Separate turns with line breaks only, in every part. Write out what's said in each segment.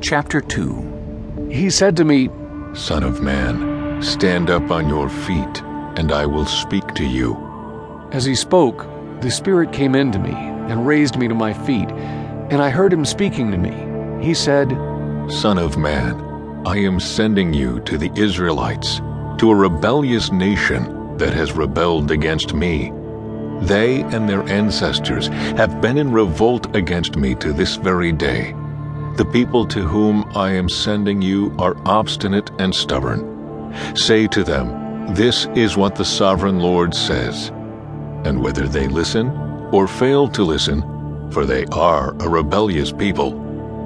Chapter 2 He said to me,
Son of man, stand up on your feet, and I will speak to you.
As he spoke, the Spirit came into me and raised me to my feet, and I heard him speaking to me. He said,
Son of man, I am sending you to the Israelites, to a rebellious nation that has rebelled against me. They and their ancestors have been in revolt against me to this very day. The people to whom I am sending you are obstinate and stubborn. Say to them, This is what the sovereign Lord says. And whether they listen or fail to listen, for they are a rebellious people,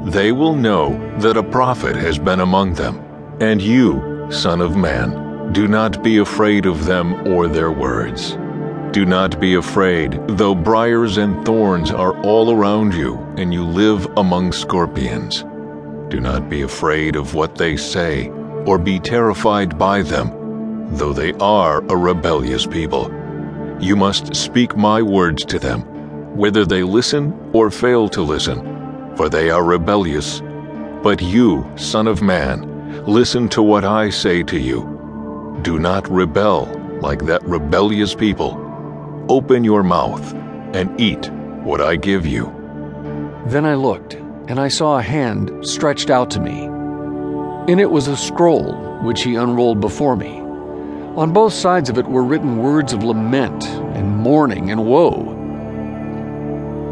they will know that a prophet has been among them. And you, Son of Man, do not be afraid of them or their words. Do not be afraid, though briars and thorns are all around you, and you live among scorpions. Do not be afraid of what they say, or be terrified by them, though they are a rebellious people. You must speak my words to them, whether they listen or fail to listen, for they are rebellious. But you, Son of Man, listen to what I say to you. Do not rebel like that rebellious people Open your mouth and eat what I give you.
Then I looked, and I saw a hand stretched out to me. In it was a scroll, which he unrolled before me. On both sides of it were written words of lament and mourning and woe.